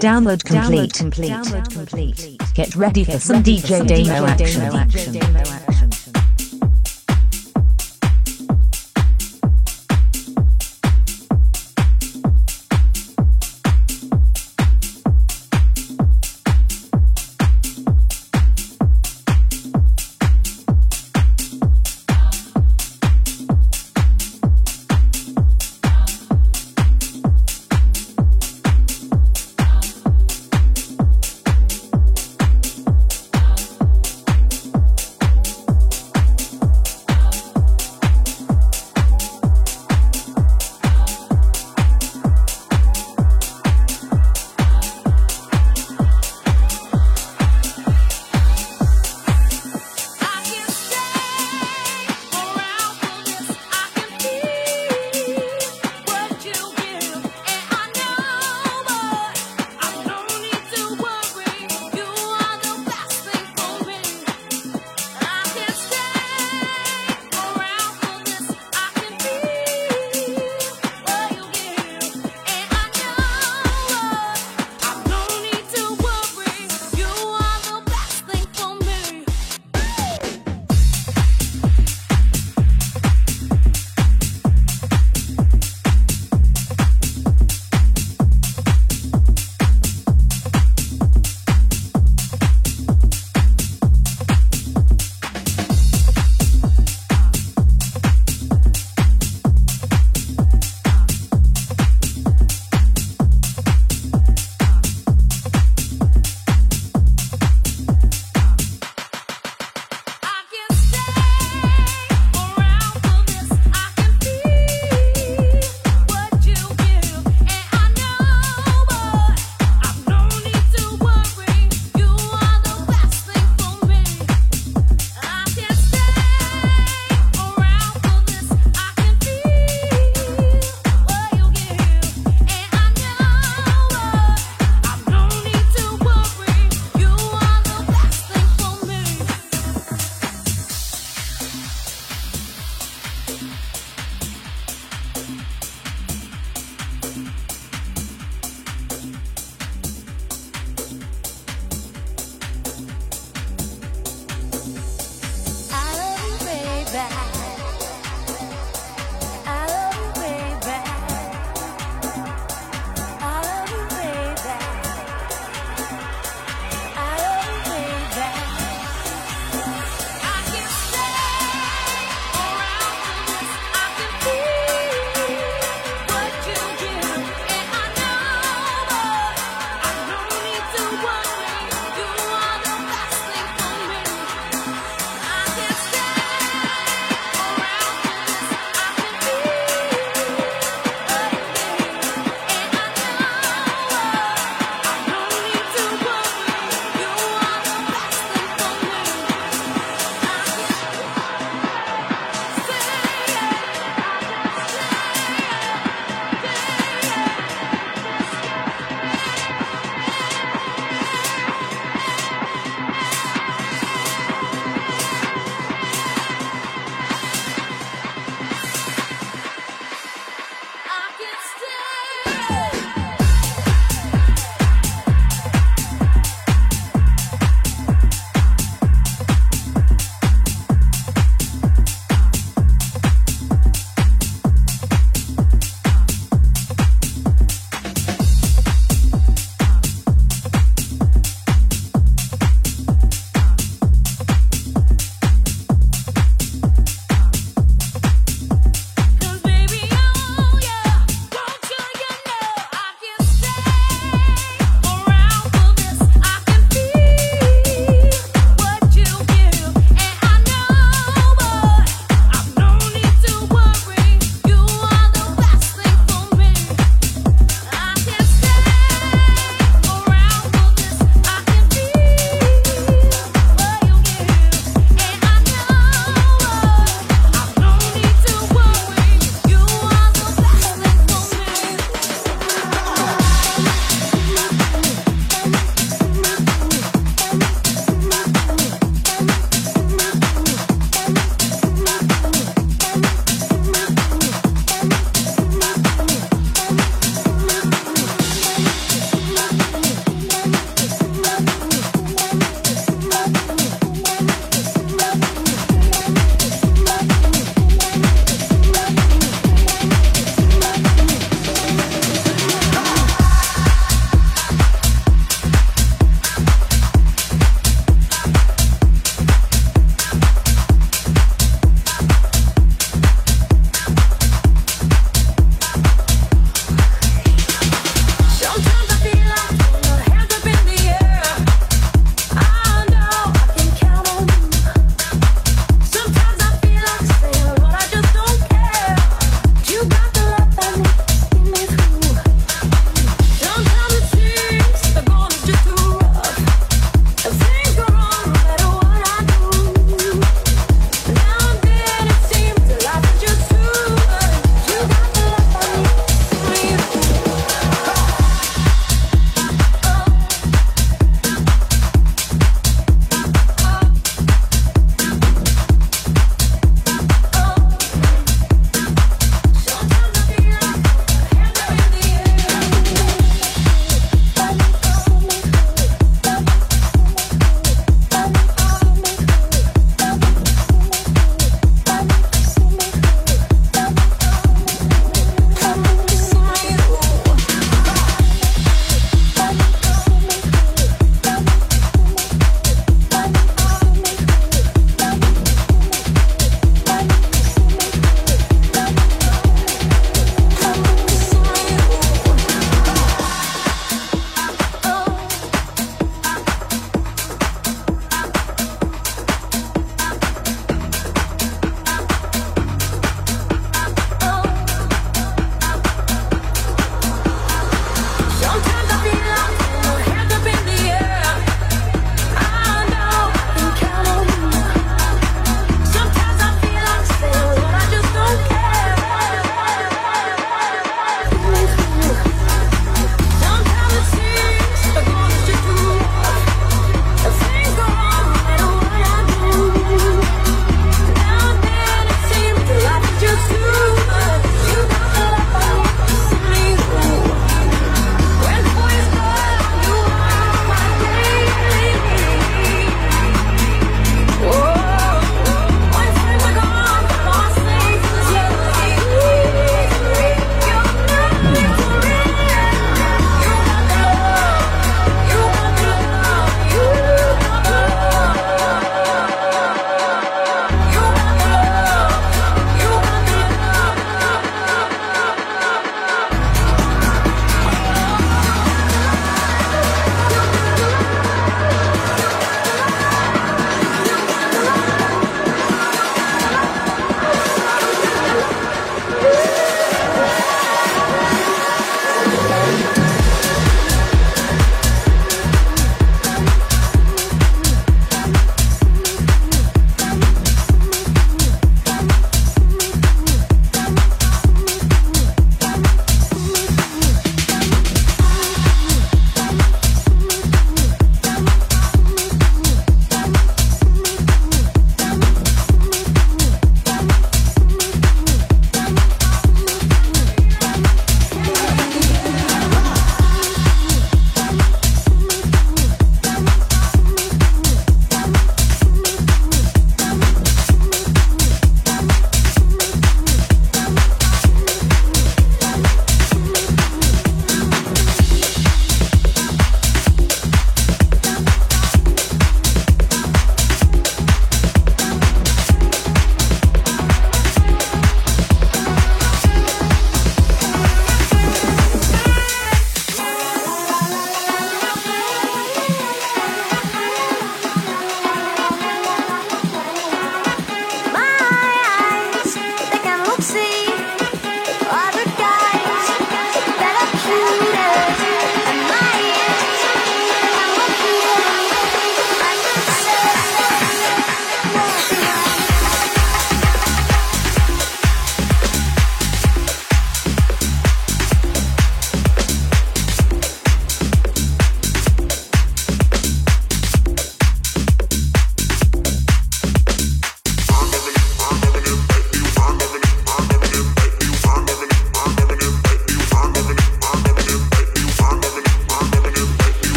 Download complete. Download complete. Get ready for some DJ Damo action.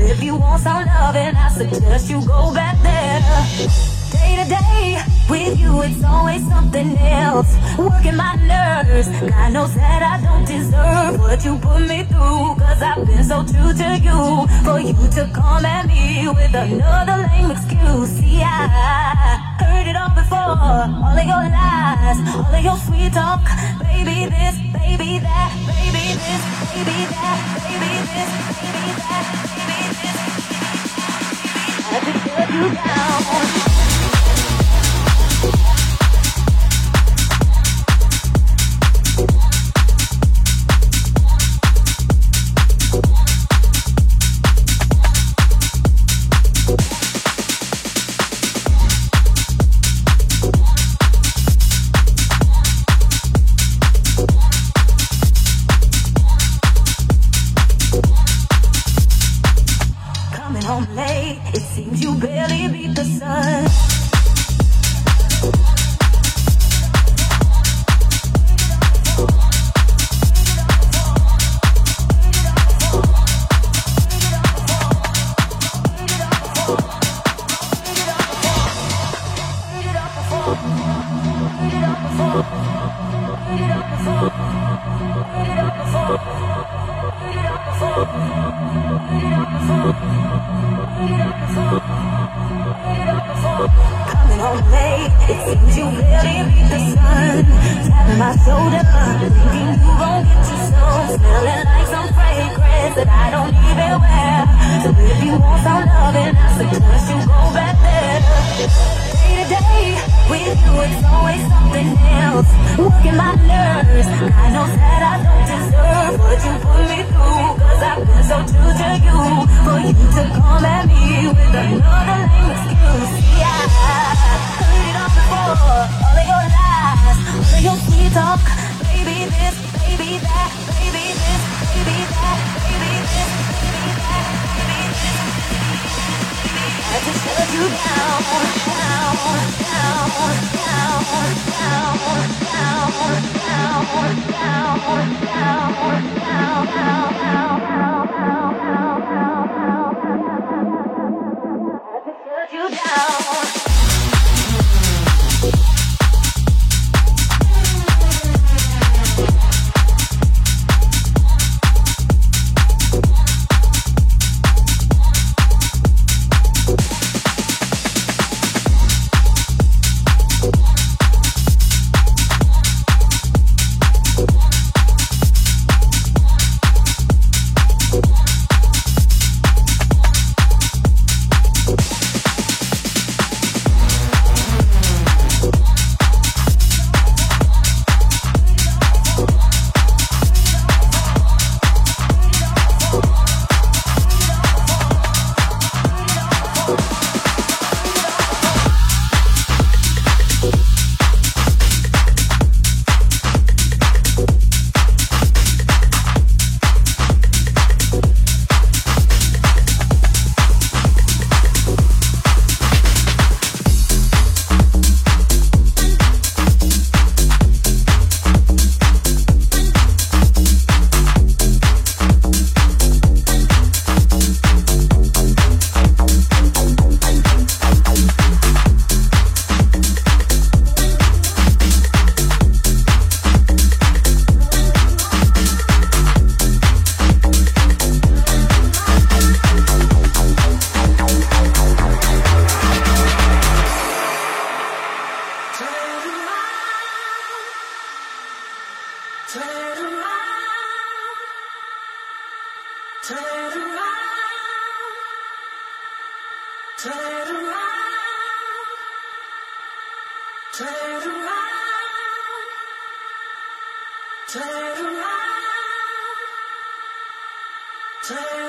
If you want some loving, I suggest you go back there. To day, with you it's always something else. Working my nerves, God knows that I don't deserve what you put me through. Cause I've been so true to you, for you to come at me with another lame excuse. See, I heard it all before, all of your lies, all of your sweet talk. Baby this, baby that, baby this, baby that, baby this, baby that, baby this. I just shut you down. Turn around. Turn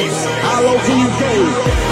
I owe to you gave.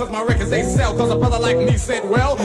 cause my records they sell. Cause a brother like me said, well,